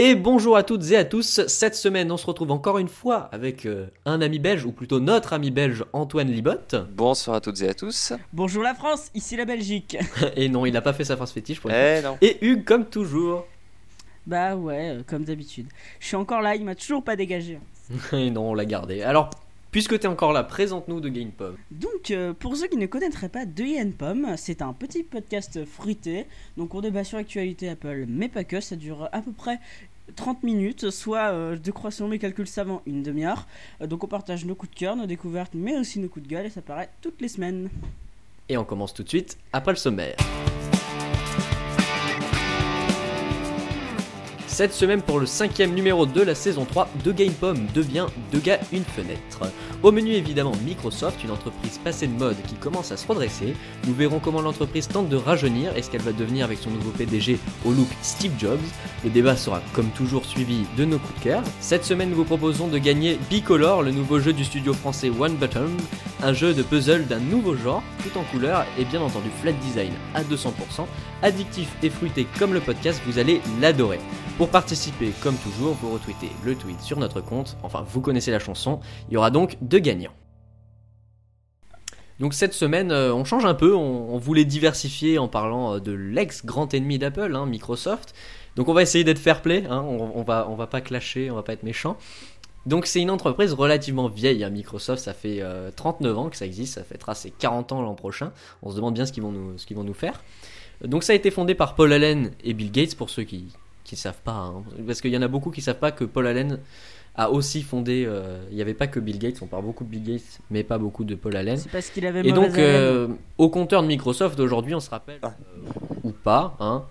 Et bonjour à toutes et à tous. Cette semaine, on se retrouve encore une fois avec euh, un ami belge, ou plutôt notre ami belge Antoine Libotte. Bonsoir à toutes et à tous. Bonjour la France, ici la Belgique. et non, il n'a pas fait sa phrase fétiche pour Eh non. Et Hugues, comme toujours. Bah ouais, euh, comme d'habitude. Je suis encore là, il m'a toujours pas dégagé. et non, on l'a gardé. Alors, puisque tu es encore là, présente-nous de Game Pop. Donc, euh, pour ceux qui ne connaîtraient pas De Yen Pomme, c'est un petit podcast fruité. Donc, on débat sur l'actualité Apple, mais pas que. Ça dure à peu près 30 minutes, soit euh, de croissance mes calculs savants, une demi-heure. Euh, donc, on partage nos coups de cœur, nos découvertes, mais aussi nos coups de gueule, et ça paraît toutes les semaines. Et on commence tout de suite après le sommaire. Cette semaine pour le cinquième numéro de la saison 3 de GamePom devient deux gars une fenêtre. Au menu évidemment Microsoft, une entreprise passée de mode qui commence à se redresser. Nous verrons comment l'entreprise tente de rajeunir et ce qu'elle va devenir avec son nouveau PDG au look Steve Jobs? Le débat sera comme toujours suivi de nos coups de cœur. Cette semaine nous vous proposons de gagner Bicolor, le nouveau jeu du studio français One Button, un jeu de puzzle d'un nouveau genre, tout en couleur et bien entendu flat design à 200%, addictif et fruité comme le podcast, vous allez l'adorer. Pour participer, comme toujours, vous retweetez le tweet sur notre compte, enfin vous connaissez la chanson, il y aura donc deux gagnants. Donc cette semaine, euh, on change un peu, on, voulait diversifier en parlant euh, de l'ex-grand ennemi d'Apple, hein, Microsoft. Donc on va essayer d'être fair play, hein, on, va, pas clasher, on va pas être méchant. Donc c'est une entreprise relativement vieille, hein. Microsoft, ça fait euh, 39 ans que ça existe, ça fêtera ses 40 ans l'an prochain. On se demande bien ce qu'ils vont nous, ce qu'ils vont nous faire. Donc ça a été fondé par Paul Allen et Bill Gates pour ceux qui qui savent pas, hein. parce qu'il y en a beaucoup qui savent pas que Paul Allen a aussi fondé. euh, il n'y avait pas que Bill Gates, on parle beaucoup de Bill Gates, mais pas beaucoup de Paul Allen. C'est parce qu'il avait Et donc, euh, au compteur de Microsoft d'aujourd'hui, on se rappelle, Ah. euh, ou pas, hein,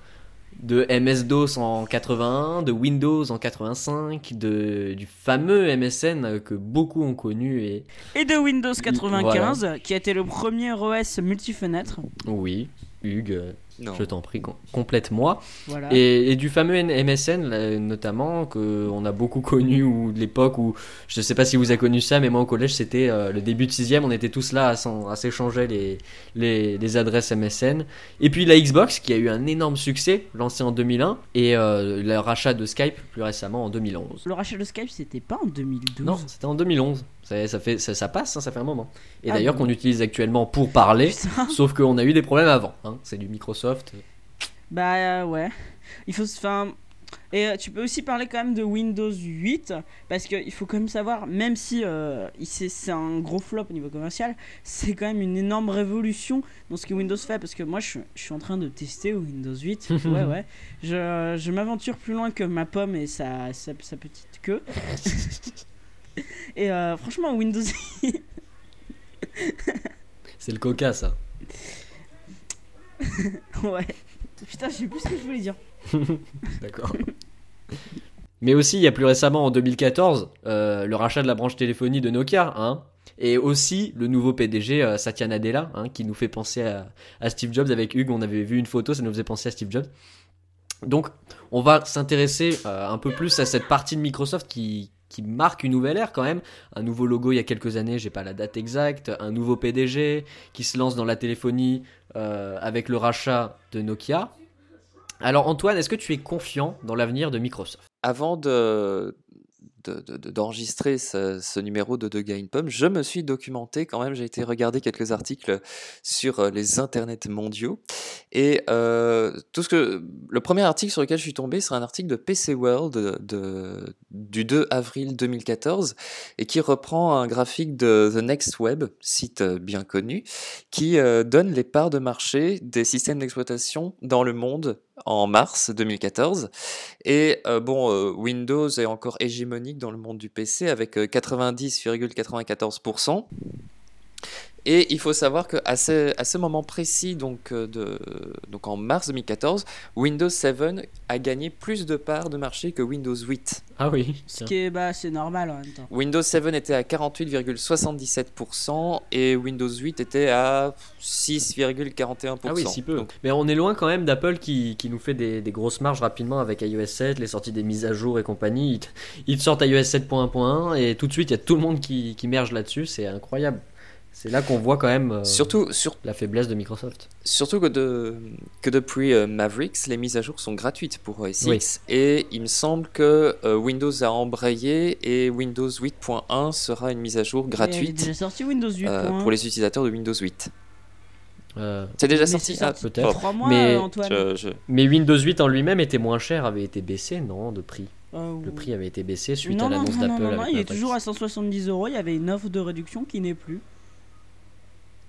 de MS-DOS en 81, de Windows en 85, de, du fameux MSN que beaucoup ont connu et Et de Windows 95, qui a été le premier OS multi-fenêtre. oui, Hugues, euh, Non. je t'en prie, com- complète-moi. Voilà. Et, et du fameux N- MSN, notamment, qu'on a beaucoup connu, ou de l'époque où, je sais pas si vous avez connu ça, mais moi au collège, c'était euh, le début de 6ème, on était tous là à s'échanger les, les, les adresses MSN. Et puis la Xbox, qui a eu un énorme succès, lancée en 2001, et euh, le rachat de Skype plus récemment en 2011. Le rachat de Skype, c'était pas en 2012. Non, c'était en 2011. Ça, ça, fait, ça, ça passe, hein, ça fait un moment. Et Ah d'ailleurs bon qu'on utilise actuellement pour parler, Putain. sauf qu'on a eu des problèmes avant. hein. C'est du Microsoft. Bah euh, ouais. Il faut se et euh, tu peux aussi parler quand même de Windows 8 parce qu'il faut quand même savoir même si euh, c'est un gros flop au niveau commercial, c'est quand même une énorme révolution dans ce que Windows fait parce que moi je, suis- je suis en train de tester Windows 8. ouais ouais. Je, je m'aventure plus loin que ma pomme et sa, sa, sa petite queue. et euh, franchement Windows C'est le coca, ça. ouais. Putain, je sais plus ce que je voulais dire. D'accord. Mais aussi, il y a plus récemment, en 2014, euh, le rachat de la branche téléphonie de Nokia, hein, et aussi le nouveau PDG euh, Satya Nadella, hein, qui nous fait penser à, à Steve Jobs. Avec Hugues, on avait vu une photo, ça nous faisait penser à Steve Jobs. Donc, on va s'intéresser euh, un peu plus à cette partie de Microsoft qui, marque une nouvelle ère quand même. Un nouveau logo il y a quelques années, j'ai pas la date exacte. Un nouveau PDG qui se lance dans la téléphonie euh, avec le rachat de Nokia. Alors Antoine, est-ce que tu es confiant dans l'avenir de Microsoft? Avant de de- de- de- d'enregistrer ce, numéro de The Game Pomme, je me suis documenté quand même, j'ai été regarder quelques articles sur euh, les internets mondiaux. Et euh, tout ce que le premier article sur lequel je suis tombé, c'est un article de PC World du 2 avril 2014 et qui reprend un graphique de The Next Web, site euh, bien connu, qui donne les parts de marché des systèmes d'exploitation dans le monde en mars 2014. Et euh, bon, euh, Windows est encore hégémonique dans le monde du PC avec euh, 90,94%. Et il faut savoir qu'à ce, à ce moment précis, donc, euh, de, donc en mars 2014, Windows 7 a gagné plus de parts de marché que Windows 8. Ah oui. Ce qui est bah c'est normal en même temps. Windows 7 était à 48,77% et Windows 8 était à 6,41%. Ah oui, si peu. Donc, Mais on est loin quand même d'Apple qui, qui nous fait des, des grosses marges rapidement avec iOS 7, les sorties des mises à jour et compagnie. Ils, te- ils te sortent iOS 7.1.1 et tout de suite il y a tout le monde qui, qui merge là-dessus. C'est incroyable. C'est là qu'on voit quand même euh, Surtout, sur, la faiblesse de Microsoft. surtout que, de, que depuis euh, Mavericks, les mises à jour sont gratuites pour OS Oui. X. Et il me semble que euh, Windows a embrayé et Windows 8.1 sera une mise à jour gratuite déjà sorti Windows 8. euh, point. pour les utilisateurs de Windows 8. Euh, C'est déjà Mais sorti, c'est Ah, sorti peut-être. Mais euh, Antoine. je- je- Mais Windows 8 en lui-même était moins cher, avait été baissé, non, de prix? Euh, Le prix avait été baissé suite non, à non, l'annonce non, non, d'Apple. non, non, avec il est toujours à 170 euros. Il y avait une offre de réduction qui n'est plus.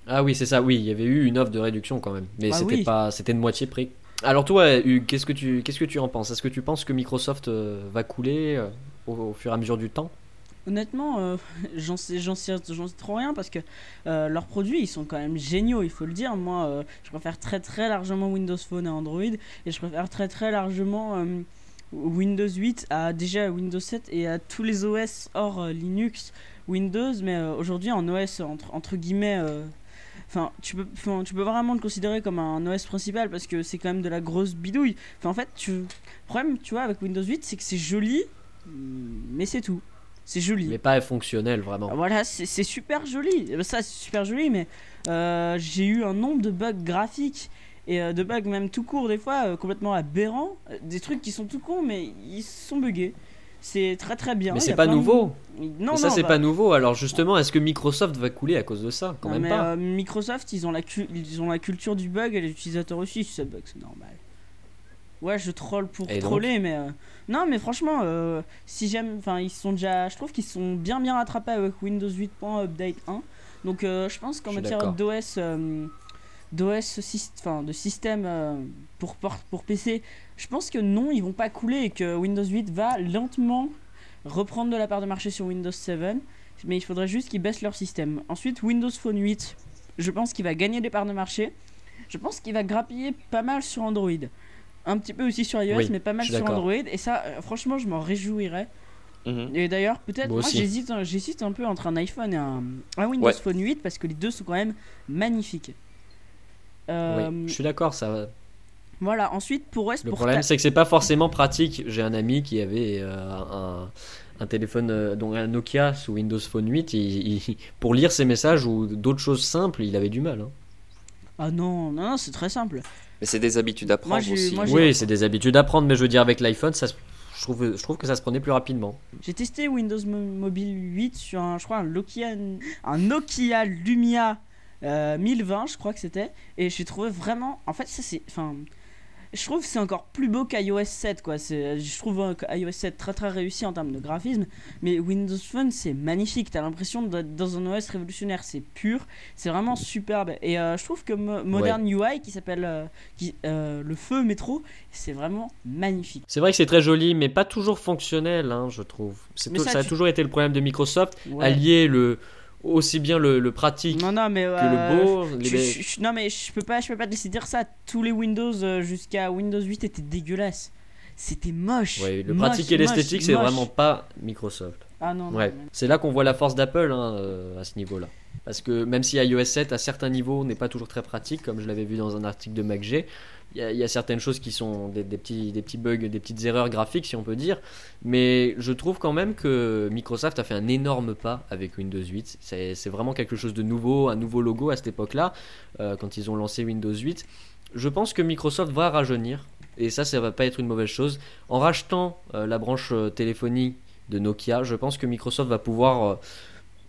Ah oui, c'est ça, oui, il y avait eu une offre de réduction quand même. Mais Ah c'était oui. pas c'était de moitié prix. Alors toi, Hugues, qu'est-ce que tu qu'est-ce que tu en penses? Est-ce que tu penses que Microsoft euh, va couler euh, au, au fur et à mesure du temps? Honnêtement, euh, j'en sais, j'en sais, j'en sais trop rien parce que euh, leurs produits ils sont quand même géniaux, il faut le dire. Moi, euh, je préfère très très largement Windows Phone à Android et je préfère très très largement Windows 8 à déjà Windows 7 et à tous les OS hors Linux, Windows. Mais aujourd'hui, en OS entre, entre guillemets, enfin, tu peux, tu peux vraiment le considérer comme un OS principal parce que c'est quand même de la grosse bidouille. Enfin, en fait, tu, le problème, tu vois, avec Windows 8, c'est que c'est joli, mais c'est tout. C'est joli. Mais pas fonctionnel vraiment. Voilà, c'est super joli. Ben, Ça, c'est super joli, mais euh, j'ai eu un nombre de bugs graphiques et euh, de bugs même tout court, des fois euh, complètement aberrants. Euh, Des trucs qui sont tout cons, mais ils sont buggés. C'est très très bien. Mais c'est pas de- nouveau. Non, Mais ça c'est bah, pas nouveau. Alors justement, est-ce que Microsoft va couler à cause de ça? Quand non, même mais, pas. euh, Microsoft, ils ont, la cu- ils ont la culture du bug et les utilisateurs aussi. Si ça bug, c'est normal. Ouais, je troll pour Et troller, mais euh, non, mais franchement, euh, si j'aime, enfin, ils sont déjà, je trouve qu'ils sont bien bien rattrapés avec Windows 8. Update 1. Donc, je pense qu'en matière d'OS, d'OS, enfin, de système pour port- pour PC, je pense que non, ils vont pas couler et que Windows 8 va lentement reprendre de la part de marché sur Windows 7. Mais il faudrait juste qu'ils baissent leur système. Ensuite, Windows Phone 8, je pense qu'il va gagner des parts de marché. Je pense qu'il va grappiller pas mal sur Android. Un petit peu aussi sur iOS, Oui, mais pas mal sur. Android. Et ça, euh, franchement, je m'en réjouirais. Mhm. Et d'ailleurs, peut-être, Moi j'hésite, un- j'hésite un peu entre un iPhone et un, un Windows Ouais. Phone 8 parce que les deux sont quand même magnifiques. Euh, Oui, je suis d'accord. Ça. Voilà, ensuite pour OS Le pour problème ta- c'est que c'est pas forcément pratique. J'ai un ami qui avait euh, un, un téléphone, euh, donc un Nokia sous Windows Phone 8. il- il- pour lire ses messages ou d'autres choses simples, il avait du mal. hein. Ah non, non, non, c'est très simple. Mais c'est des habitudes à prendre aussi. moi, Oui, c'est des habitudes à prendre, mais je veux dire avec l'iPhone, ça, se- je trouve, je trouve que ça se prenait plus rapidement. J'ai testé Windows Mo- Mobile 8 sur un, je crois, un Nokia, un Nokia Lumia euh, 1020, je crois que c'était, et j'ai trouvé vraiment, en fait, ça c'est, enfin, je trouve que c'est encore plus beau qu'iOS 7, quoi. Je trouve euh, iOS 7 très très réussi en termes de graphisme, mais Windows Phone c'est magnifique. T'as l'impression d'être dans un OS révolutionnaire, c'est pur, c'est vraiment superbe. Et euh, je trouve que Mo- Modern UI, qui s'appelle euh, euh, le feu métro, c'est vraiment magnifique. C'est vrai que c'est très joli, mais pas toujours fonctionnel, hein, je trouve. Mais ça, ça, a tu- toujours été le problème de Microsoft, Ouais. allier le aussi bien le, le pratique Non, non, mais que euh, le beau. les- Je- je- je- non mais je peux pas je peux pas te laisser dire ça tous les Windows euh, jusqu'à Windows 8 étaient dégueulasses c'était moche Ouais, le Moche, pratique et l'esthétique, c'est vraiment pas Microsoft. ah non, Ouais, c'est là qu'on voit la force d'Apple hein, euh, à ce niveau-là. Parce que même si iOS 7 à certains niveaux n'est pas toujours très pratique, comme je l'avais vu dans un article de MacG, il y, a- certaines choses qui sont des, petits, bugs, des petites erreurs graphiques si on peut dire. Mais je trouve quand même que Microsoft a fait un énorme pas avec Windows 8. C'est vraiment quelque chose de nouveau, un nouveau logo à cette époque-là, euh, quand ils ont lancé Windows 8. Je pense que Microsoft va rajeunir. Et ça, ça va pas être une mauvaise chose. En rachetant euh, la branche euh, téléphonie de Nokia, je pense que Microsoft va pouvoir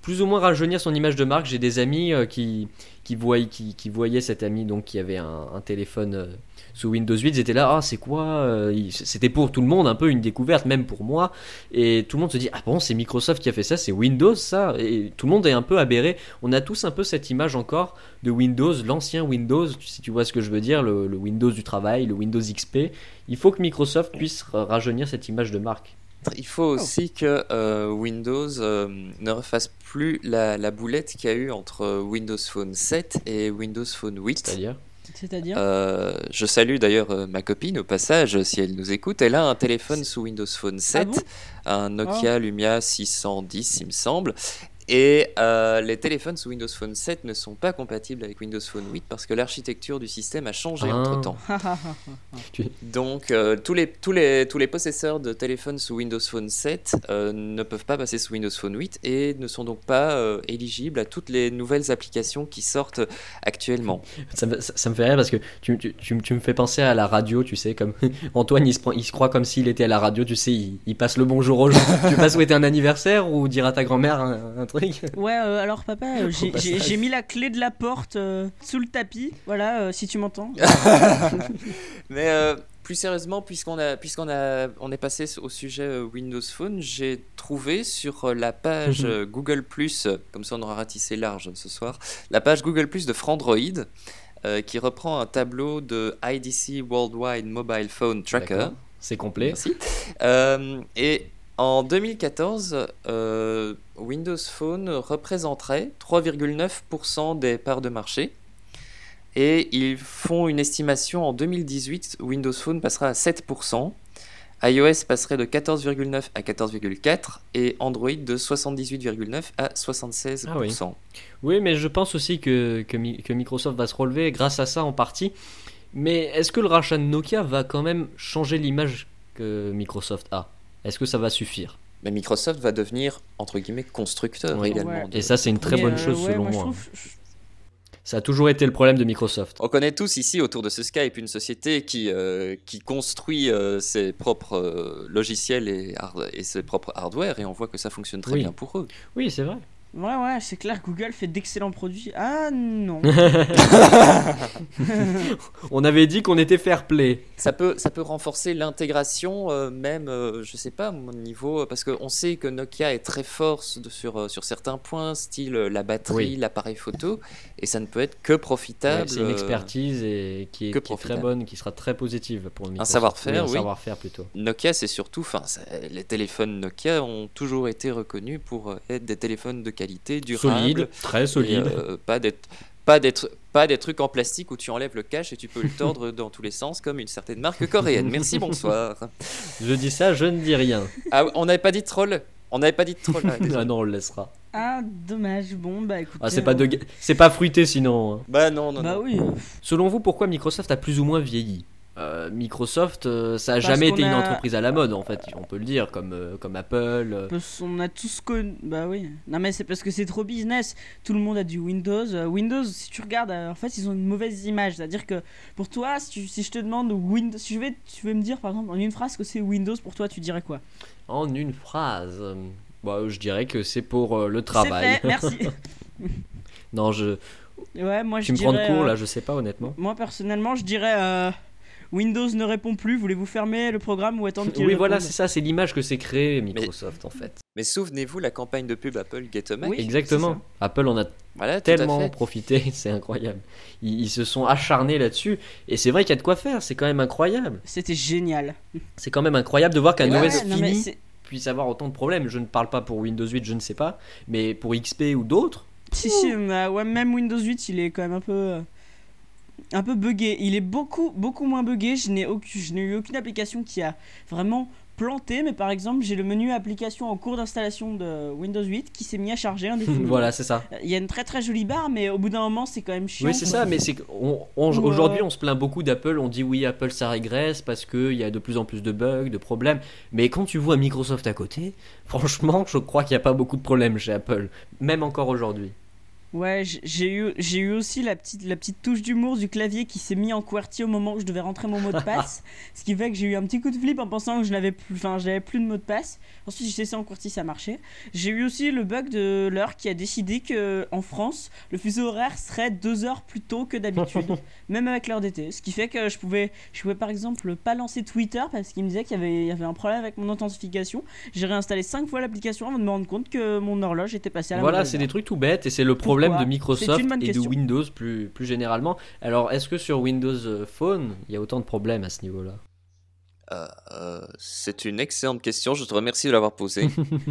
plus ou moins rajeunir son image de marque. J'ai des amis euh, qui, qui, voyaient, qui, voyaient cet ami donc, qui avait un, téléphone euh, sous Windows 8. Ils étaient là, ah, c'est quoi euh, C'était pour tout le monde un peu une découverte, même pour moi. Et tout le monde se dit, ah bon, c'est Microsoft qui a fait ça, c'est Windows ça. Et tout le monde est un peu aberré. On a tous un peu cette image encore de Windows, l'ancien Windows, si tu vois ce que je veux dire, le, le Windows du travail, le Windows XP. Il faut que Microsoft puisse ra- rajeunir cette image de marque. Il faut aussi que euh, Windows euh, ne refasse plus la, la boulette qu'il y a eu entre Windows Phone 7 et Windows Phone 8. C'est-à-dire? C'est-à-dire? Euh, je salue d'ailleurs euh, ma copine au passage, si elle nous écoute. Elle a un téléphone sous Windows Phone 7, bon? un Nokia Lumia 610, il me semble. Et euh, les téléphones sous Windows Phone 7 ne sont pas compatibles avec Windows Phone 8 parce que l'architecture du système a changé Ah. entre temps. Tu- Donc euh, tous, les, tous, les, tous les possesseurs de téléphones sous Windows Phone 7 euh, ne peuvent pas passer sous Windows Phone 8 et ne sont donc pas euh, éligibles à toutes les nouvelles applications qui sortent actuellement. Ça, me- ça- ça me fait rire parce que tu, tu- tu me- tu me fais penser à la radio, tu sais, comme Antoine, il se, prend, il se croit comme s'il était à la radio, tu sais, il, il passe le bonjour aux gens. tu veux pas souhaiter un anniversaire ou dire à ta grand-mère un, un truc Ouais, euh, alors papa, euh, j'ai- passage. j'ai j'ai mis la clé de la porte euh, sous le tapis. Voilà, euh, si tu m'entends. Mais euh, plus sérieusement, puisqu'on a, puisqu'on a, on est passé au sujet euh, Windows Phone, j'ai trouvé sur euh, la page euh, Google euh, comme ça on aura ratissé large ce soir, la page Google de Frandroid, euh, qui reprend un tableau de IDC Worldwide Mobile Phone Tracker. D'accord. C'est complet. Merci. Euh, et en 2014, euh, Windows Phone représenterait 3,9% des parts de marché. Et ils font une estimation en 2018, Windows Phone passera à 7%, iOS passerait de 14,9 à 14,4 et Android de 78,9 à 76%. Ah oui. Oui, mais je pense aussi que, que, Mi- que Microsoft va se relever grâce à ça en partie. Mais est-ce que le rachat de Nokia va quand même changer l'image que Microsoft a? Est-ce que ça va suffire? Mais Microsoft va devenir, entre guillemets, constructeur Oui. également. Ouais. de- Et ça, c'est une très Mais, bonne euh, chose ouais, selon moi, trouve- Ça a toujours été le problème de Microsoft. On connaît tous ici autour de ce Skype une société qui, euh, qui construit euh, ses propres euh, logiciels et, ses propres hardware et on voit que ça fonctionne très Oui. bien pour eux. Oui, c'est vrai. Ouais, ouais, c'est clair, Google fait d'excellents produits. Ah non. On avait dit qu'on était fair play. Ça peut, ça peut renforcer l'intégration, euh, même, euh, je sais pas, à mon niveau, parce qu'on sait que Nokia est très fort sur, euh, sur certains points, style euh, la batterie, Oui. l'appareil photo, et ça ne peut être que profitable. Ouais, c'est une euh, expertise et qui est, que qui est très bonne, qui sera très positive pour Microsoft. savoir-faire, un oui. savoir-faire plutôt. Nokia, c'est surtout, enfin, les téléphones Nokia ont toujours été reconnus pour euh, être des téléphones de qualité, durables, Solide, très et, solide. euh, pas d'être pas d'être pas des trucs en plastique où tu enlèves le cache et tu peux le tordre dans tous les sens comme une certaine marque coréenne. Merci, bonsoir. Je dis ça, je ne dis rien. Ah, on n'avait pas dit de troll. On n'avait pas dit de troll. ah, ah non, on le laissera. Ah, dommage. Bon, bah écoute. Ah, c'est pas de, c'est pas fruité sinon. hein. bah non, non, Bah non. oui. Selon vous, pourquoi Microsoft a plus ou moins vieilli? Euh, Microsoft, euh, ça a Parce jamais été une entreprise à la mode en fait, on peut le dire, comme, euh, comme Apple. parce qu'on a tous connu. Bah oui. Non, mais c'est parce que c'est trop business. Tout le monde a du Windows. Windows, si tu regardes, en fait, ils ont une mauvaise image. C'est-à-dire que pour toi, si, tu- si je te demande Windows. Si je vais, tu veux me dire par exemple en une phrase que c'est Windows, pour toi, tu dirais quoi? En une phrase, bah, je dirais que c'est pour le travail. fait, merci. non, je, ouais, moi je tu me prends de court là, je sais pas honnêtement. Moi personnellement, je dirais Windows ne répond plus. Voulez-vous fermer le programme ou attendre qu'il Oui, voilà, réponde c'est ça, c'est l'image que s'est créée Microsoft en fait. Mais souvenez-vous la campagne de pub Apple Get a Mac. Oui, Exactement. Apple en a Voilà, tellement profité, c'est incroyable. Ils, ils se sont acharnés là-dessus et c'est vrai qu'il y a de quoi faire, c'est quand même incroyable. C'était génial. C'est quand même incroyable de voir qu'un Ouais, OS mais fini puisse avoir autant de problèmes. Je ne parle pas pour Windows 8, je ne sais pas, mais pour XP ou d'autres, Si, si, mais, ouais, même Windows 8, il est quand même un peu. Euh, un peu buggé. Il est beaucoup, beaucoup moins buggé. Je n'ai eu aucune application qui a vraiment planté, mais par exemple, j'ai le menu application en cours d'installation de Windows 8 qui s'est mis à charger voilà, c'est ça. Il y a une très très jolie barre, mais au bout d'un moment, c'est quand même chiant. Oui, c'est ça, mais c'est aujourd'hui euh, on se plaint beaucoup d'Apple, on dit oui, Apple ça régresse parce qu'il y a de plus en plus de bugs, de problèmes. Mais quand tu vois Microsoft à côté, franchement, je crois qu'il n'y a pas beaucoup de problèmes chez Apple, même encore aujourd'hui. Ouais, j'ai eu, j'ai eu aussi la petite, la petite touche d'humour du clavier qui s'est mis en QWERTY au moment où je devais rentrer mon mot de passe. ce qui fait que j'ai eu un petit coup de flip en pensant que je n'avais plus, enfin, j'avais plus de mot de passe. Ensuite, j'ai laissé en QWERTY, ça marchait. J'ai eu aussi le bug de l'heure qui a décidé que en France, le fuseau horaire serait deux heures plus tôt que d'habitude, même avec l'heure d'été. Ce qui fait que je pouvais, je pouvais par exemple pas lancer Twitter parce qu'il me disait qu'il y avait, il y avait un problème avec mon authentification. J'ai réinstallé cinq fois l'application avant de me rendre compte que mon horloge était passée à la Voilà, c'est des trucs tout bêtes et c'est le problème Pourquoi de Microsoft et de question. Windows plus, plus généralement. Alors, est-ce que sur Windows Phone, il y a autant de problèmes à ce niveau-là? Euh, euh, c'est une excellente question. Je te remercie de l'avoir posée.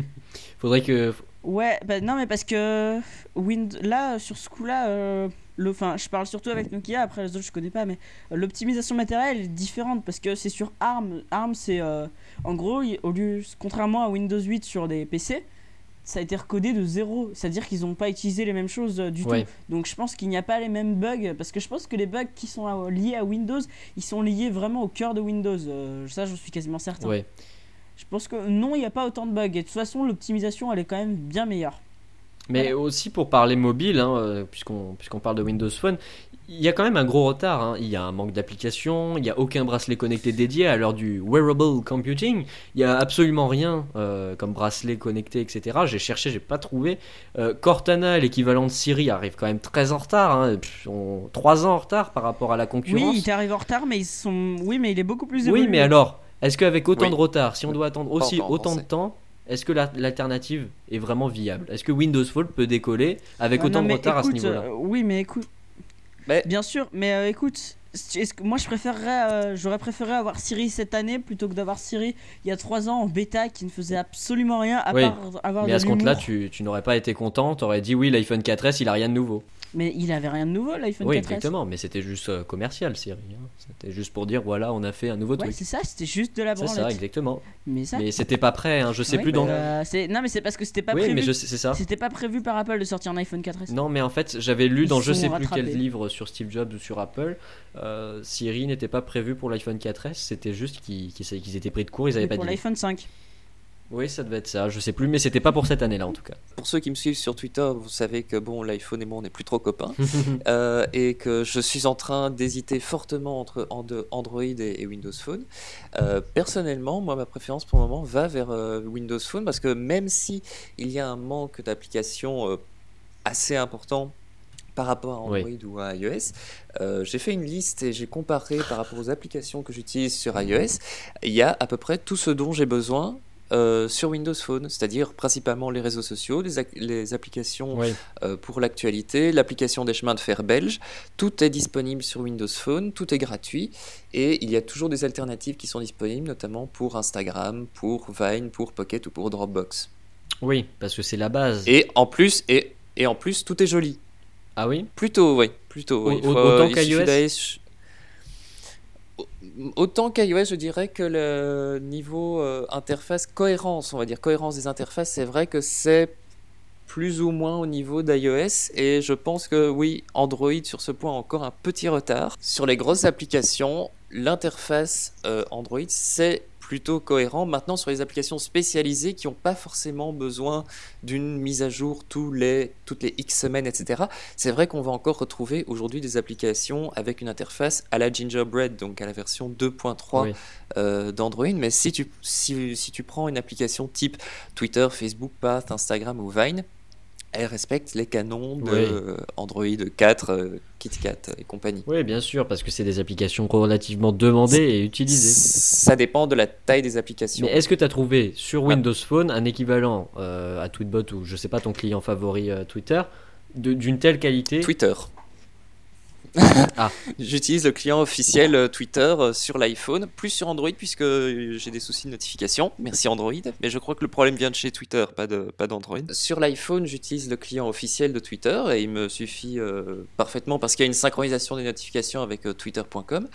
Faudrait que. Ouais, bah non, mais parce que Wind... là, sur ce coup-là, euh, le... enfin, je parle surtout avec Nokia, après les autres je connais pas, mais l'optimisation matérielle est différente parce que c'est sur ARM. ARM, c'est euh, en gros, au lieu, contrairement à Windows 8 sur des PC, ça a été recodé de zéro. C'est-à-dire qu'ils n'ont pas utilisé les mêmes choses euh, du Ouais. tout. Donc je pense qu'il n'y a pas les mêmes bugs. Parce que je pense que les bugs qui sont euh, liés à Windows, ils sont liés vraiment au cœur de Windows. Euh, ça, je suis quasiment certain. Ouais. Je pense que non, il n'y a pas autant de bugs. Et de toute façon, l'optimisation, elle est quand même bien meilleure. Mais aussi pour parler mobile, hein, puisqu'on puisqu'on parle de Windows Phone, il y a quand même un gros retard. hein. Il y a un manque d'applications, il n'y a aucun bracelet connecté dédié à l'heure du wearable computing. Il n'y a absolument rien euh, comme bracelet connecté, etc. J'ai cherché, j'ai pas trouvé. Euh, Cortana, l'équivalent de Siri, arrive quand même très en retard. Hein, Pff, on- trois ans en retard par rapport à la concurrence. Oui, il t'arrive en retard, mais ils sont. Oui, mais il est beaucoup plus Oui, évolué. mais alors, est-ce qu'avec autant Oui. de retard, si on doit attendre aussi autant de temps, est-ce que la- l'alternative est vraiment viable? Est-ce que Windows Phone peut décoller avec Ah, autant non, de retard à ce niveau-là? euh, oui, mais écoute. Mais- Bien sûr, mais euh, écoute, est-ce que moi je préférerais, euh, j'aurais préféré avoir Siri cette année plutôt que d'avoir Siri il y a 3 ans en bêta qui ne faisait absolument rien à Oui, part avoir Mais de à ce compte-là, tu, tu n'aurais pas été content, tu aurais dit oui, l'iPhone 4S, il a rien de nouveau. Mais il avait rien de nouveau l'iPhone oui, 4S. exactement, mais c'était juste euh, commercial, Siri. hein. C'était juste pour dire voilà, on a fait un nouveau Ouais, truc. c'est ça, c'était juste de la C'est branlette. ça, exactement. mais ça. Mais c'était pas prêt, hein, je sais Ouais, plus dans. euh, c'est- non, mais c'est parce que c'était pas oui, prévu. mais je c'est ça. C'était pas prévu par Apple de sortir un iPhone 4S. Non, mais en fait, j'avais lu Ils dans je sais plus quel livre sur Steve Jobs ou sur Apple, euh, Siri n'était pas prévu pour l'iPhone 4S, c'était juste qu'ils étaient pris de court, ils avaient Mais pas pour dit. l'iPhone 5. Oui, ça devait être ça, je sais plus, mais c'était pas pour cette année-là en tout cas. Pour ceux qui me suivent sur Twitter, vous savez que bon, l'iPhone et moi, on n'est plus trop copains. Euh, et que je suis en train d'hésiter fortement entre Android et, Windows Phone. Euh, personnellement, moi, ma préférence pour le moment va vers euh, Windows Phone parce que même si il y a un manque d'applications assez important par rapport à Android ou à iOS, euh, j'ai fait une liste et j'ai comparé par rapport aux applications que j'utilise sur iOS. Il y a à peu près tout ce dont j'ai besoin. Euh, sur Windows Phone, c'est-à-dire principalement les réseaux sociaux, les, applications Oui. euh, pour l'actualité, l'application des chemins de fer belges. Tout est disponible sur Windows Phone, tout est gratuit et il y a toujours des alternatives qui sont disponibles, notamment pour Instagram, pour Vine, pour Pocket ou pour Dropbox. Oui, parce que c'est la base. Et en plus, et, et en plus, tout est joli. Ah oui? Plutôt, oui, plutôt. Oui. au- autant suffit qu'iOS Autant qu'iOS, je dirais que le niveau euh, interface, cohérence, on va dire, cohérence des interfaces, c'est vrai que c'est plus ou moins au niveau d'iOS et je pense que oui, Android sur ce point a encore un petit retard. Sur les grosses applications, l'interface euh, Android c'est plutôt cohérent. Maintenant sur les applications spécialisées qui n'ont pas forcément besoin d'une mise à jour tous les, toutes les X semaines, etc. C'est vrai qu'on va encore retrouver aujourd'hui des applications avec une interface à la Gingerbread, donc à la version 2.3 Oui. euh, d'Android. Mais si tu, si, si tu prends une application type Twitter, Facebook, Path, Instagram ou Vine, elle respecte les canons de Oui. euh, Android 4, euh, KitKat et compagnie. Oui, bien sûr, parce que c'est des applications relativement demandées et utilisées. Ça dépend de la taille des applications. Mais est-ce que tu as trouvé sur Ah. Windows Phone un équivalent euh, à Tweetbot ou je sais pas ton client favori euh, Twitter d'une telle qualité? Twitter. Ah. J'utilise le client officiel euh, Twitter euh, sur l'iPhone, plus sur Android puisque euh, j'ai des soucis de notification. Merci Android, mais je crois que le problème vient de chez Twitter, pas de pas d'Android. Sur l'iPhone, j'utilise le client officiel de Twitter et il me suffit euh, parfaitement parce qu'il y a une synchronisation des notifications avec euh, twitter.com.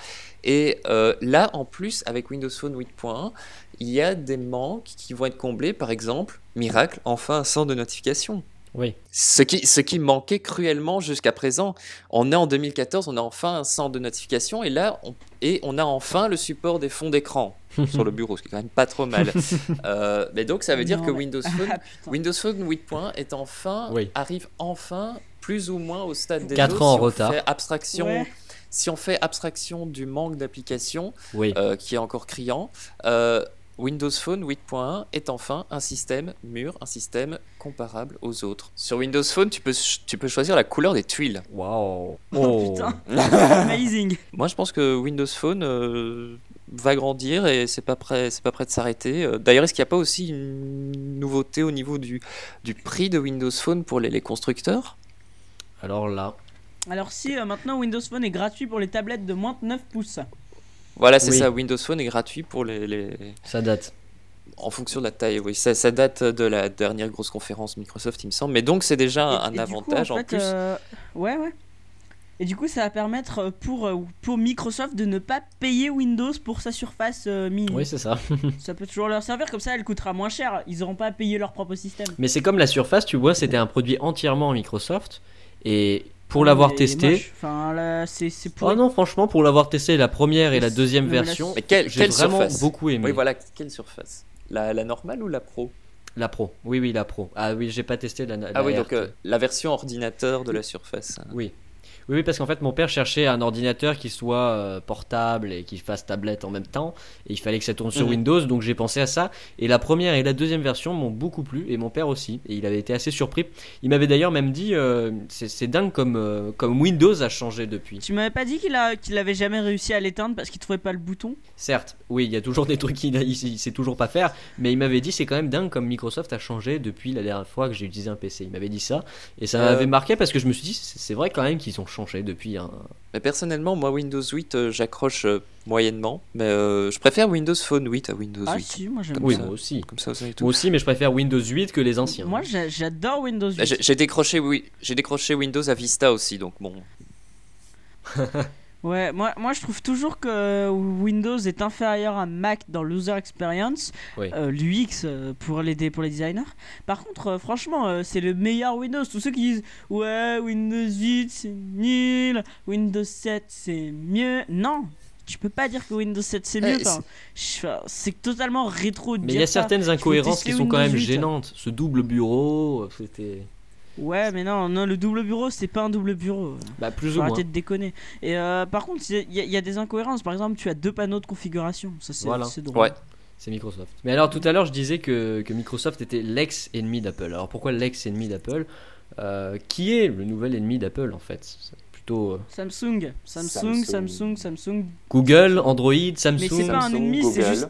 Et euh, là, en plus, avec Windows Phone 8.1, il y a des manques qui vont être comblés. Par exemple, miracle, enfin un centre de notification. Oui. Ce qui, ce qui manquait cruellement jusqu'à présent. On est en 2014, on a enfin un centre de notification et là, on, et on a enfin le support des fonds d'écran sur le bureau, ce qui est quand même pas trop mal. Euh, mais donc ça veut dire Non, que mais- Windows Phone, Ah. Windows Phone 8.1 est enfin, Oui. arrive enfin plus ou moins au stade des Quatre autres, ans en si retard. fait abstraction, Ouais. si on fait abstraction du manque d'applications, Oui. euh, qui est encore criant, euh, Windows Phone 8.1 est enfin un système mûr, un système comparable aux autres. Sur Windows Phone, tu peux, tu peux choisir la couleur des tuiles. Waouh. Oh, putain. Amazing. Moi, je pense que Windows Phone euh, va grandir et c'est pas prêt, c'est pas prêt de s'arrêter. Euh, D'ailleurs, est-ce qu'il n'y a pas aussi une nouveauté au niveau du, du prix de Windows Phone pour les, les constructeurs? Alors là, Alors si euh, maintenant Windows Phone est gratuit pour les tablettes de moins de 9 pouces. Voilà, c'est Oui. ça. Windows Phone est gratuit pour les, les- ça date. en fonction de la taille. Oui, ça, ça date de la dernière grosse conférence Microsoft, il me semble. Mais donc, c'est déjà un, Et- un et du coup, avantage en, fait, plus. euh, Ouais, ouais. Et du coup, ça va permettre euh, pour, euh, pour Microsoft de ne pas payer Windows pour sa surface euh, mini. Oui, c'est ça. Ça peut toujours leur servir, comme ça elle coûtera moins cher. Ils n'auront pas à payer leur propre système. Mais c'est comme la Surface, tu vois, c'était un produit entièrement Microsoft. Et pour l'avoir testé. Enfin, là, pour. Oh non, franchement, pour l'avoir testé la première et la deuxième version, j'ai quelle vraiment surface beaucoup aimé. Oui, voilà, quelle surface? La, la normale ou la pro? La Pro. Oui, oui, la Pro. Ah oui, j'ai pas testé la. la Ah oui, RT. donc euh, la version ordinateur de la surface. hein. Oui. Oui, oui, parce qu'en fait, mon père cherchait un ordinateur qui soit euh, portable et qui fasse tablette en même temps. Et il fallait que ça tourne sur Mhm. Windows, donc j'ai pensé à ça. Et la première et la deuxième version m'ont beaucoup plu, et mon père aussi. Et il avait été assez surpris. Il m'avait d'ailleurs même dit euh, c'est dingue comme, euh, comme Windows a changé depuis. Tu m'avais pas dit qu'il qu'il avait jamais réussi à l'éteindre parce qu'il trouvait pas le bouton? Certes, oui, il y a toujours des trucs qu'il il, sait toujours pas faire. Mais il m'avait dit c'est quand même dingue comme Microsoft a changé depuis la dernière fois que j'ai utilisé un PC. Il m'avait dit ça. Et ça m'avait marqué parce que je me suis dit c'est c'est vrai quand même qu'ils ont changé depuis un. Mais personnellement, moi, Windows 8, euh, j'accroche euh, moyennement. Mais euh, je préfère Windows Phone 8 à Windows Ah 8. si, moi j'aime Oui, ça. ça. moi aussi. Comme ça, tout. Moi aussi, mais je préfère Windows 8 que les anciens. Moi j'a- j'adore Windows 8. Bah, J'ai j'ai décroché, oui, j'ai décroché Windows à Vista aussi, donc bon. Ouais, moi, moi je trouve toujours que Windows est inférieur à Mac dans l'user experience, Oui. euh, l'UX euh, pour les, pour les designers. Par contre, euh, franchement, euh, c'est le meilleur Windows. Tous ceux qui disent Ouais, Windows 8 c'est nul, Windows 7 c'est mieux. Non, tu peux pas dire que Windows 7 c'est mieux. Eh, enfin, c'est totalement rétro de Mais il y a certaines incohérences qui sont quand même 8. gênantes. Ce double bureau, c'était. Ouais, mais non, non, le double bureau c'est pas un double bureau. Bah, plus Faut ou moins. arrêter de déconner. Et euh, par contre, il y, a- il y a des incohérences. Par exemple, tu as deux panneaux de configuration. Ça, c'est Voilà. drôle. Ouais. C'est Microsoft. Mais alors, tout à l'heure, je disais que, que Microsoft était l'ex-ennemi d'Apple. Alors, pourquoi l'ex-ennemi d'Apple? Euh, Qui est le nouvel ennemi d'Apple, en fait? Plutôt euh, Samsung. Samsung, Samsung. Samsung, Samsung. Google, Android, Samsung. Mais c'est pas un Samsung, ennemi, c'est Google. juste.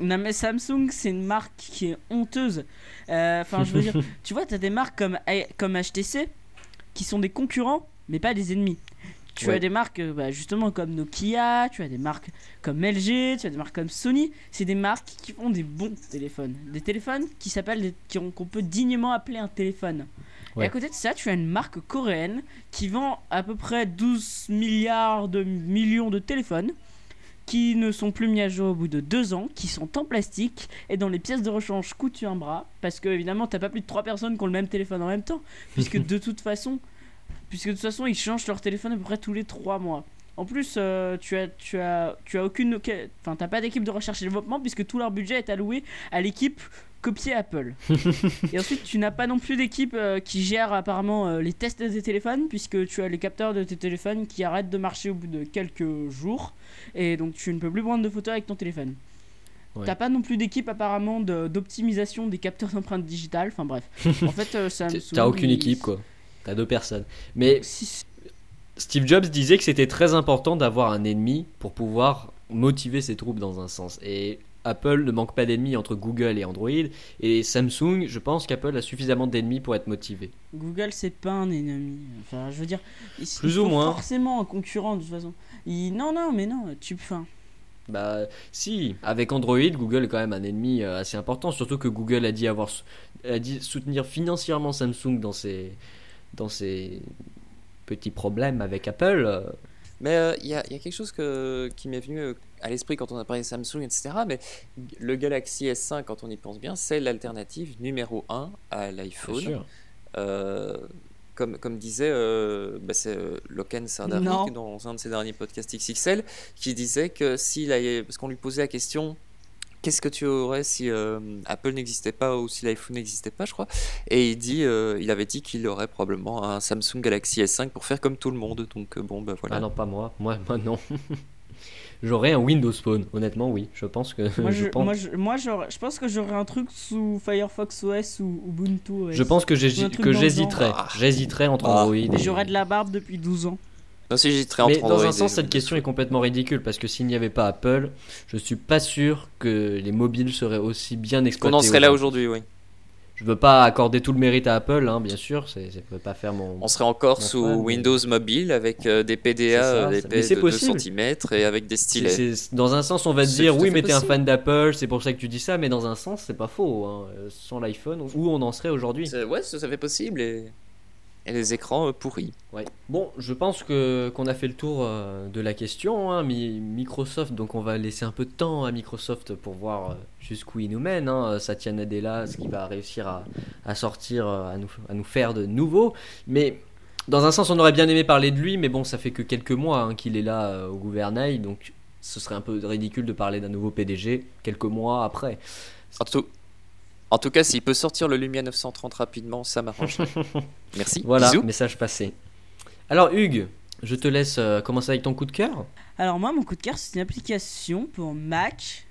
Non, mais Samsung, c'est une marque qui est honteuse. Euh, Enfin, je veux dire, tu vois, t'as des marques comme, comme HTC qui sont des concurrents, mais pas des ennemis. Tu Ouais. as des marques euh, bah, justement comme Nokia, tu as des marques comme LG, tu as des marques comme Sony. C'est des marques qui font des bons téléphones. Des téléphones qui s'appellent, qu'on peut dignement appeler un téléphone. Ouais. Et à côté de ça, tu as une marque coréenne qui vend à peu près 12 milliards de millions de téléphones qui ne sont plus mis à jour au bout de deux ans, qui sont en plastique et dont les pièces de rechange coûtent un bras, parce que évidemment t'as pas plus de trois personnes qui ont le même téléphone en même temps, puisque de toute façon, puisque de toute façon ils changent leur téléphone à peu près tous les trois mois. En plus, euh, tu as, tu as, tu as aucune, enfin t'as pas d'équipe de recherche et développement puisque tout leur budget est alloué à l'équipe copier Apple. et ensuite, tu n'as pas non plus d'équipe euh, qui gère apparemment euh, les tests de tes téléphones, puisque tu as les capteurs de tes téléphones qui arrêtent de marcher au bout de quelques jours, et donc tu ne peux plus prendre de photos avec ton téléphone. Ouais. T'as pas non plus d'équipe apparemment de- d'optimisation des capteurs d'empreintes digitales, enfin bref. en fait, euh, T'as aucune équipe, quoi. T'as deux personnes. Mais Si- Steve Jobs disait que c'était très important d'avoir un ennemi pour pouvoir motiver ses troupes dans un sens. Et Apple ne manque pas d'ennemis entre Google et Android. Et Samsung, je pense qu'Apple a suffisamment d'ennemis pour être motivé. Google, c'est pas un ennemi. Enfin, je veux dire, il, Plus ou moins. forcément un concurrent de toute façon. Non, non, mais non, tu. Enfin, Bah si, avec Android, Google est quand même un ennemi euh, assez important, surtout que Google a dit avoir a dit soutenir financièrement Samsung dans ses dans ses petits problèmes avec Apple. euh, Mais euh, il y, a, il y a quelque chose que, qui m'est venu euh, à l'esprit quand on a parlé de Samsung, etc. Mais le Galaxy S5, quand on y pense bien, c'est l'alternative numéro 1 à bien l'iPhone. sûr. Euh, comme, comme disait euh, bah, c'est euh, Loken dans un de ses derniers podcasts XXL, qui disait que s'il a, parce qu'on lui posait la question, qu'est-ce que tu aurais si euh, Apple n'existait pas ou si l'iPhone n'existait pas, je crois, et il dit, euh, il avait dit qu'il aurait probablement un Samsung Galaxy S5 pour faire comme tout le monde. Donc euh, bon, bah voilà. Ah non, pas moi. Moi, moi non. J'aurais un Windows Phone, honnêtement, oui. Je pense que. moi, je, je, pense, moi, je, moi, j'aurais- je pense que j'aurais un truc sous Firefox OS ou Ubuntu OS. je pense que j'hésiterais. genre. J'hésiterais entre Ah. Android. Et j'aurais de la barbe depuis 12 ans. Non, si j'hésiterais entre Mais dans un et sens, cette question est complètement ridicule parce que s'il n'y avait pas Apple, je suis pas sûr que les mobiles seraient aussi bien Qu'on exploités. en serait là aujourd'hui. oui. Je veux pas accorder tout le mérite à Apple, hein, bien sûr, c'est, ça peut pas faire mon. On serait encore sous fan, mais- Windows Mobile avec euh, des PDA ça, euh, mais c'est de 2 possible. cm et avec des stylets. dans un sens, on va te dire oui, mais t'es un fan d'Apple, c'est pour ça que tu dis ça, mais dans un sens, c'est pas faux. hein. Euh, Sans l'iPhone, où on en serait aujourd'hui Ouais, ça, ça fait possible et, et les écrans pourris. Ouais. Bon, je pense que qu'on a fait le tour de la question. Hein. Microsoft, donc on va laisser un peu de temps à Microsoft pour voir jusqu'où il nous mène. Hein. Satya Nadella, ce qu'il va réussir à, à sortir, à nous, à nous faire de nouveau. Mais dans un sens, on aurait bien aimé parler de lui, mais bon, ça fait que quelques mois hein, qu'il est là au gouvernail, donc ce serait un peu ridicule de parler d'un nouveau PDG quelques mois après. En tout, en tout cas, s'il peut sortir le Lumia 930 rapidement, ça m'arrange. Merci. Voilà, message passé. Alors Hugues, je te laisse euh, commencer avec ton coup de cœur. Alors moi, mon coup de cœur, c'est une application pour Mac.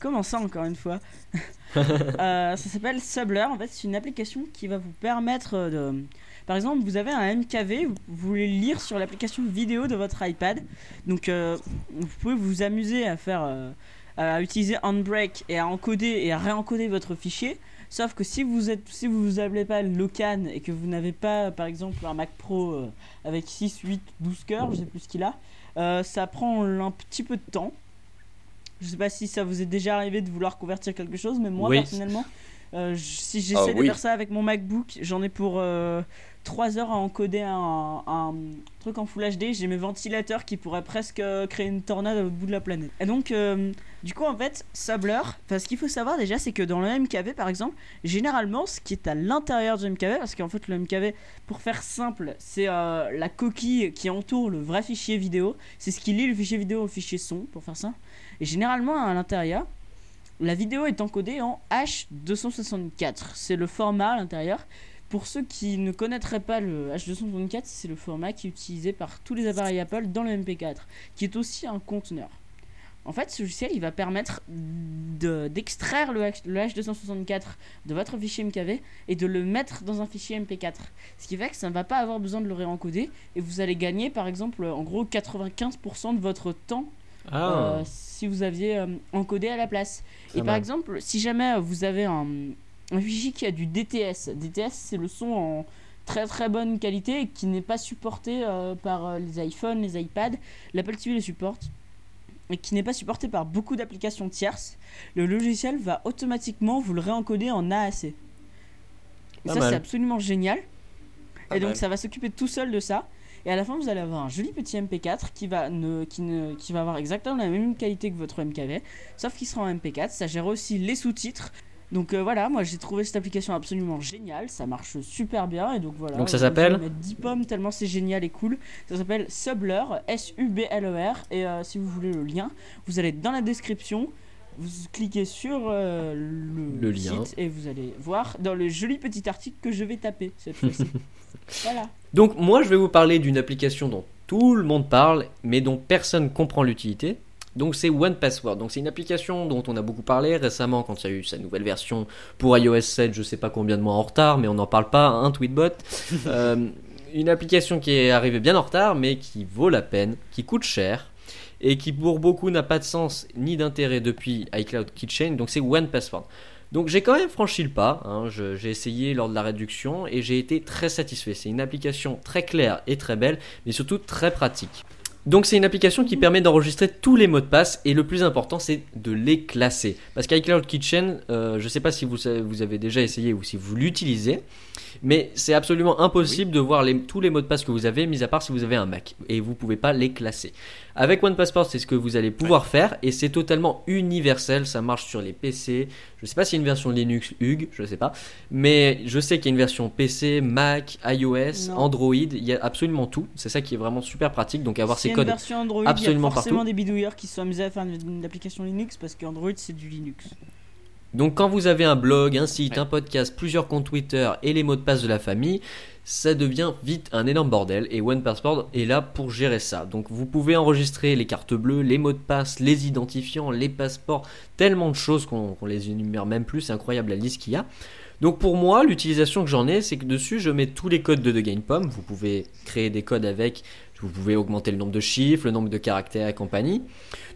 Comment ça, encore une fois euh, Ça s'appelle Subler. En fait, c'est une application qui va vous permettre de par exemple, vous avez un MKV, vous voulez lire sur l'application vidéo de votre iPad. Donc, euh, vous pouvez vous amuser à faire, euh, à utiliser Handbrake et à encoder et à réencoder votre fichier. Sauf que si vous êtes, si vous n'avez pas Locan et que vous n'avez pas, par exemple, un Mac Pro euh, avec 6, 8, 12 cœurs, je sais plus ce qu'il a, ça prend un petit peu de temps. Je sais pas si ça vous est déjà arrivé de vouloir convertir quelque chose, mais moi personnellement, si j'essaie ah de faire ça avec mon MacBook, j'en ai pour 3 heures à encoder un, truc en Full HD. J'ai mes ventilateurs qui pourraient presque euh, créer une tornade au bout de la planète. Et donc, euh, du coup, en fait, ça blur. Ce qu'il faut savoir déjà, c'est que dans le MKV, par exemple, généralement, ce qui est à l'intérieur du MKV, parce qu'en fait, le MKV, pour faire simple, c'est euh, la coquille qui entoure le vrai fichier vidéo. C'est ce qui lie le fichier vidéo au fichier son, pour faire ça. Et généralement, à l'intérieur, la vidéo est encodée en H264. C'est le format à l'intérieur. Pour ceux qui ne connaîtraient pas le H264, c'est le format qui est utilisé par tous les appareils Apple dans le MP4, qui est aussi un conteneur. En fait, ce logiciel, il va permettre d'extraire le, le, H264 de votre fichier MKV et de le mettre dans un fichier MP4. Ce qui fait que ça ne va pas avoir besoin de le réencoder et vous allez gagner, par exemple, en gros 95% de votre temps ah. euh, si vous aviez euh, encodé à la place. et par exemple, si jamais vous avez un, un fichier qui a du DTS. DTS, c'est le son en très très bonne qualité et qui n'est pas supporté euh, par euh, les iPhones, les iPads. L'Apple TV le supporte et qui n'est pas supporté par beaucoup d'applications tierces. Le logiciel va automatiquement vous le réencoder en AAC. Et ça, c'est absolument génial. et donc, ça va s'occuper tout seul de ça. Et à la fin, vous allez avoir un joli petit MP4 qui va, ne, qui, ne, qui va avoir exactement la même qualité que votre MKV, sauf qu'il sera en MP4. Ça gère aussi les sous-titres. Donc euh, voilà, moi j'ai trouvé cette application absolument géniale, ça marche super bien et donc voilà. Donc ça s'appelle 10 pommes tellement c'est génial et cool. Ça s'appelle Subler, S-U-B-L-E-R et euh, si vous voulez le lien, vous allez dans la description, vous cliquez sur euh, le, lien site et vous allez voir dans le joli petit article que je vais taper cette fois-ci. voilà. Donc moi je vais vous parler d'une application dont tout le monde parle mais dont personne comprend l'utilité. Donc c'est One Password. Donc c'est une application dont on a beaucoup parlé récemment quand il y a eu sa nouvelle version pour iOS 7, je sais pas combien de mois en retard, mais on n'en parle pas, un tweetbot. Euh, une application qui est arrivée bien en retard, mais qui vaut la peine, qui coûte cher et qui pour beaucoup n'a pas de sens ni d'intérêt depuis iCloud Keychain. Donc c'est One Password. Donc j'ai quand même franchi le pas, hein. j'ai essayé lors de la réduction et j'ai été très satisfait. C'est une application très claire et très belle, mais surtout très pratique. Donc c'est une application qui permet d'enregistrer tous les mots de passe et le plus important c'est de les classer. Parce qu'iCloud Kitchen, euh, je ne sais pas si vous, vous avez déjà essayé ou si vous l'utilisez, mais c'est absolument impossible de voir tous les mots de passe que vous avez, mis à part si vous avez un Mac, et vous ne pouvez pas les classer. Avec OnePassport, c'est ce que vous allez pouvoir faire, et c'est totalement universel, ça marche sur les PC. Je ne sais pas s'il y a une version Linux Hugues, je ne sais pas, mais je sais qu'il y a une version PC, Mac, iOS, Android, il y a absolument tout. C'est ça qui est vraiment super pratique, donc avoir ces codes version Android, absolument il y a forcément des bidouilleurs qui sont amusés à faire une application Linux parce qu'Android c'est du Linux. Donc quand vous avez un blog, un site, un podcast, plusieurs comptes Twitter et les mots de passe de la famille, ça devient vite un énorme bordel et OnePassport est là pour gérer ça. Donc vous pouvez enregistrer les cartes bleues, les mots de passe, les identifiants, les passeports, tellement de choses qu'on les énumère même plus, c'est incroyable la liste qu'il y a. Donc pour moi, l'utilisation que j'en ai, c'est que dessus, je mets tous les codes de The Game Pom. Vous pouvez créer des codes avec vous pouvez augmenter le nombre de chiffres, le nombre de caractères et compagnie.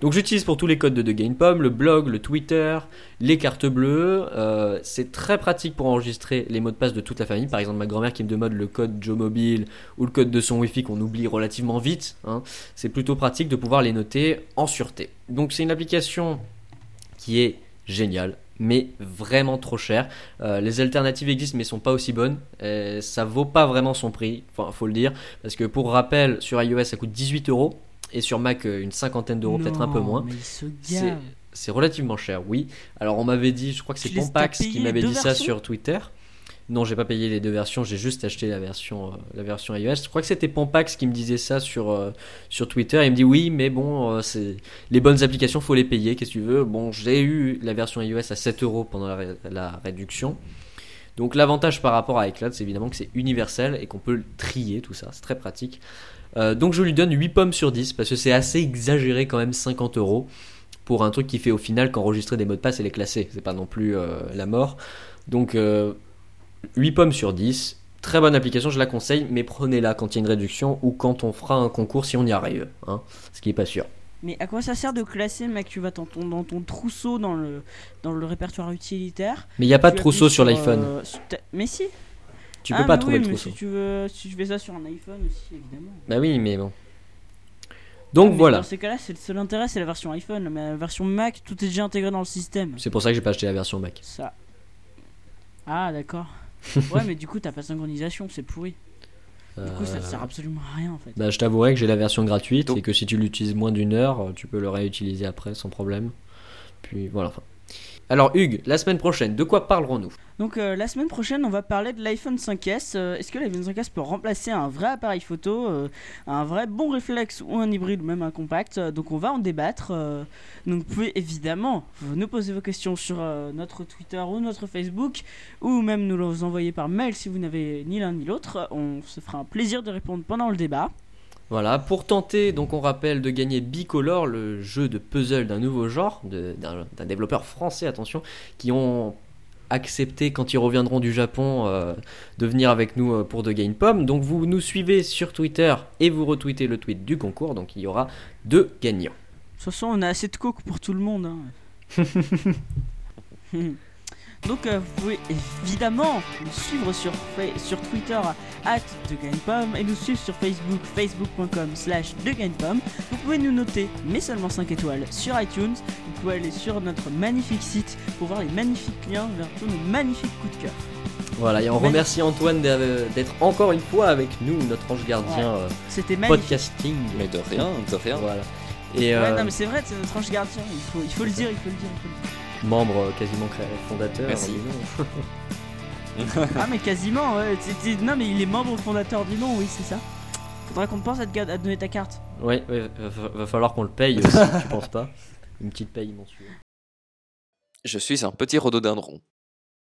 Donc j'utilise pour tous les codes de The Game Pom, le blog, le Twitter, les cartes bleues. Euh, c'est très pratique pour enregistrer les mots de passe de toute la famille. Par exemple, ma grand-mère qui me demande le code Joe Mobile ou le code de son Wi-Fi qu'on oublie relativement vite. Hein. C'est plutôt pratique de pouvoir les noter en sûreté. Donc c'est une application qui est géniale, mais vraiment trop cher. Euh, les alternatives existent, mais sont pas aussi bonnes. Et ça vaut pas vraiment son prix, enfin, faut le dire. Parce que pour rappel, sur iOS, ça coûte 18 euros. Et sur Mac, euh, une cinquantaine d'euros, peut-être un peu moins. C'est- relativement cher, oui. Alors on m'avait dit, je crois que c'est Pompax qui m'avait dit ça sur Twitter. Non, j'ai pas payé les deux versions, j'ai juste acheté la version, euh, la version iOS. Je crois que c'était Pompax qui me disait ça sur, euh, Twitter. Il me dit oui, mais bon, euh, c'est les bonnes applications, faut les payer, qu'est-ce que tu veux? Bon, j'ai eu la version iOS à 7 euros pendant la, ré- la réduction. Donc l'avantage par rapport à iCloud, c'est évidemment que c'est universel et qu'on peut trier, tout ça, c'est très pratique. Donc je lui donne 8 pommes sur 10 parce que c'est assez exagéré quand même 50 euros pour un truc qui fait au final qu'enregistrer des mots de passe et les classer. C'est pas non plus la mort. Donc 8 pommes sur 10. Très bonne application, je la conseille, mais prenez-la quand il y a une réduction ou quand on fera un concours si on y arrive. Hein, ce qui est pas sûr. Mais à quoi ça sert de classer, mec Tu vas dans ton, dans ton trousseau dans le, dans le répertoire utilitaire? Mais il n'y a pas de trousseau sur l'iPhone. euh, Mais si tu Ah, peux pas mais trouver oui, le mais trousseau. Si tu veux, si je fais ça sur un iPhone aussi, évidemment. Bah oui, mais bon. Donc Mais voilà. Dans ces cas-là, c'est le seul intérêt, c'est la version iPhone. Mais la version Mac, tout est déjà intégré dans le système. C'est pour ça que j'ai pas acheté la version Mac. Ça. Ah, d'accord. Ouais, mais du coup, t'as pas de synchronisation, c'est pourri. Du coup, ça te Euh, sert absolument à rien en fait. Bah, je t'avouerai que j'ai la version gratuite Donc- et que si tu l'utilises moins d'une heure, euh, tu peux le réutiliser après sans problème. Puis voilà. enfin. Alors Hugues, la semaine prochaine, de quoi parlerons-nous? Donc euh, la semaine prochaine, on va parler de l'iPhone 5S. Euh, Est-ce que l'iPhone 5S peut remplacer un vrai appareil photo, euh, un vrai bon réflexe ou un hybride ou même un compact? Donc on va en débattre. donc vous pouvez évidemment nous poser vos questions sur notre Twitter ou notre Facebook ou même nous les envoyer par mail si vous n'avez ni l'un ni l'autre. On se fera un plaisir de répondre pendant le débat. Voilà, pour tenter, donc on rappelle, de gagner Bicolor, le jeu de puzzle d'un nouveau genre, d'un développeur français, attention, qui ont accepté quand ils reviendront du Japon euh, de venir avec nous euh, pour de Game Pomme. Donc vous nous suivez sur Twitter et vous retweetez le tweet du concours, donc il y aura deux gagnants. De toute façon, on a assez de coke pour tout le monde. hein. Donc, euh, vous pouvez évidemment nous suivre sur, sur Twitter at TheGamePom et nous suivre sur Facebook, facebook.com slash TheGamePom. Vous pouvez nous noter, mais seulement 5 étoiles, sur iTunes. Vous pouvez aller sur notre magnifique site pour voir les magnifiques liens vers tous nos magnifiques coups de cœur. Voilà, et on Magnifique. remercie Antoine d'être d'être encore une fois avec nous, notre ange gardien euh, C'était magnifique. podcasting. Mais de rien, de rien. Voilà. Et Ouais, euh, non, mais c'est vrai, c'est notre ange gardien. Il faut, il faut le dire, il faut le dire. il faut le dire. Membre euh, quasiment fondateur. Merci. dis donc. Ah mais quasiment, ouais. Non mais il est membre fondateur du nom, oui c'est ça. Faudra qu'on te pense à te, ga- à te donner ta carte. Ouais, ouais, va, va- va falloir qu'on le paye aussi, tu penses pas Une petite paye mensuelle. Je suis un petit rhododendron.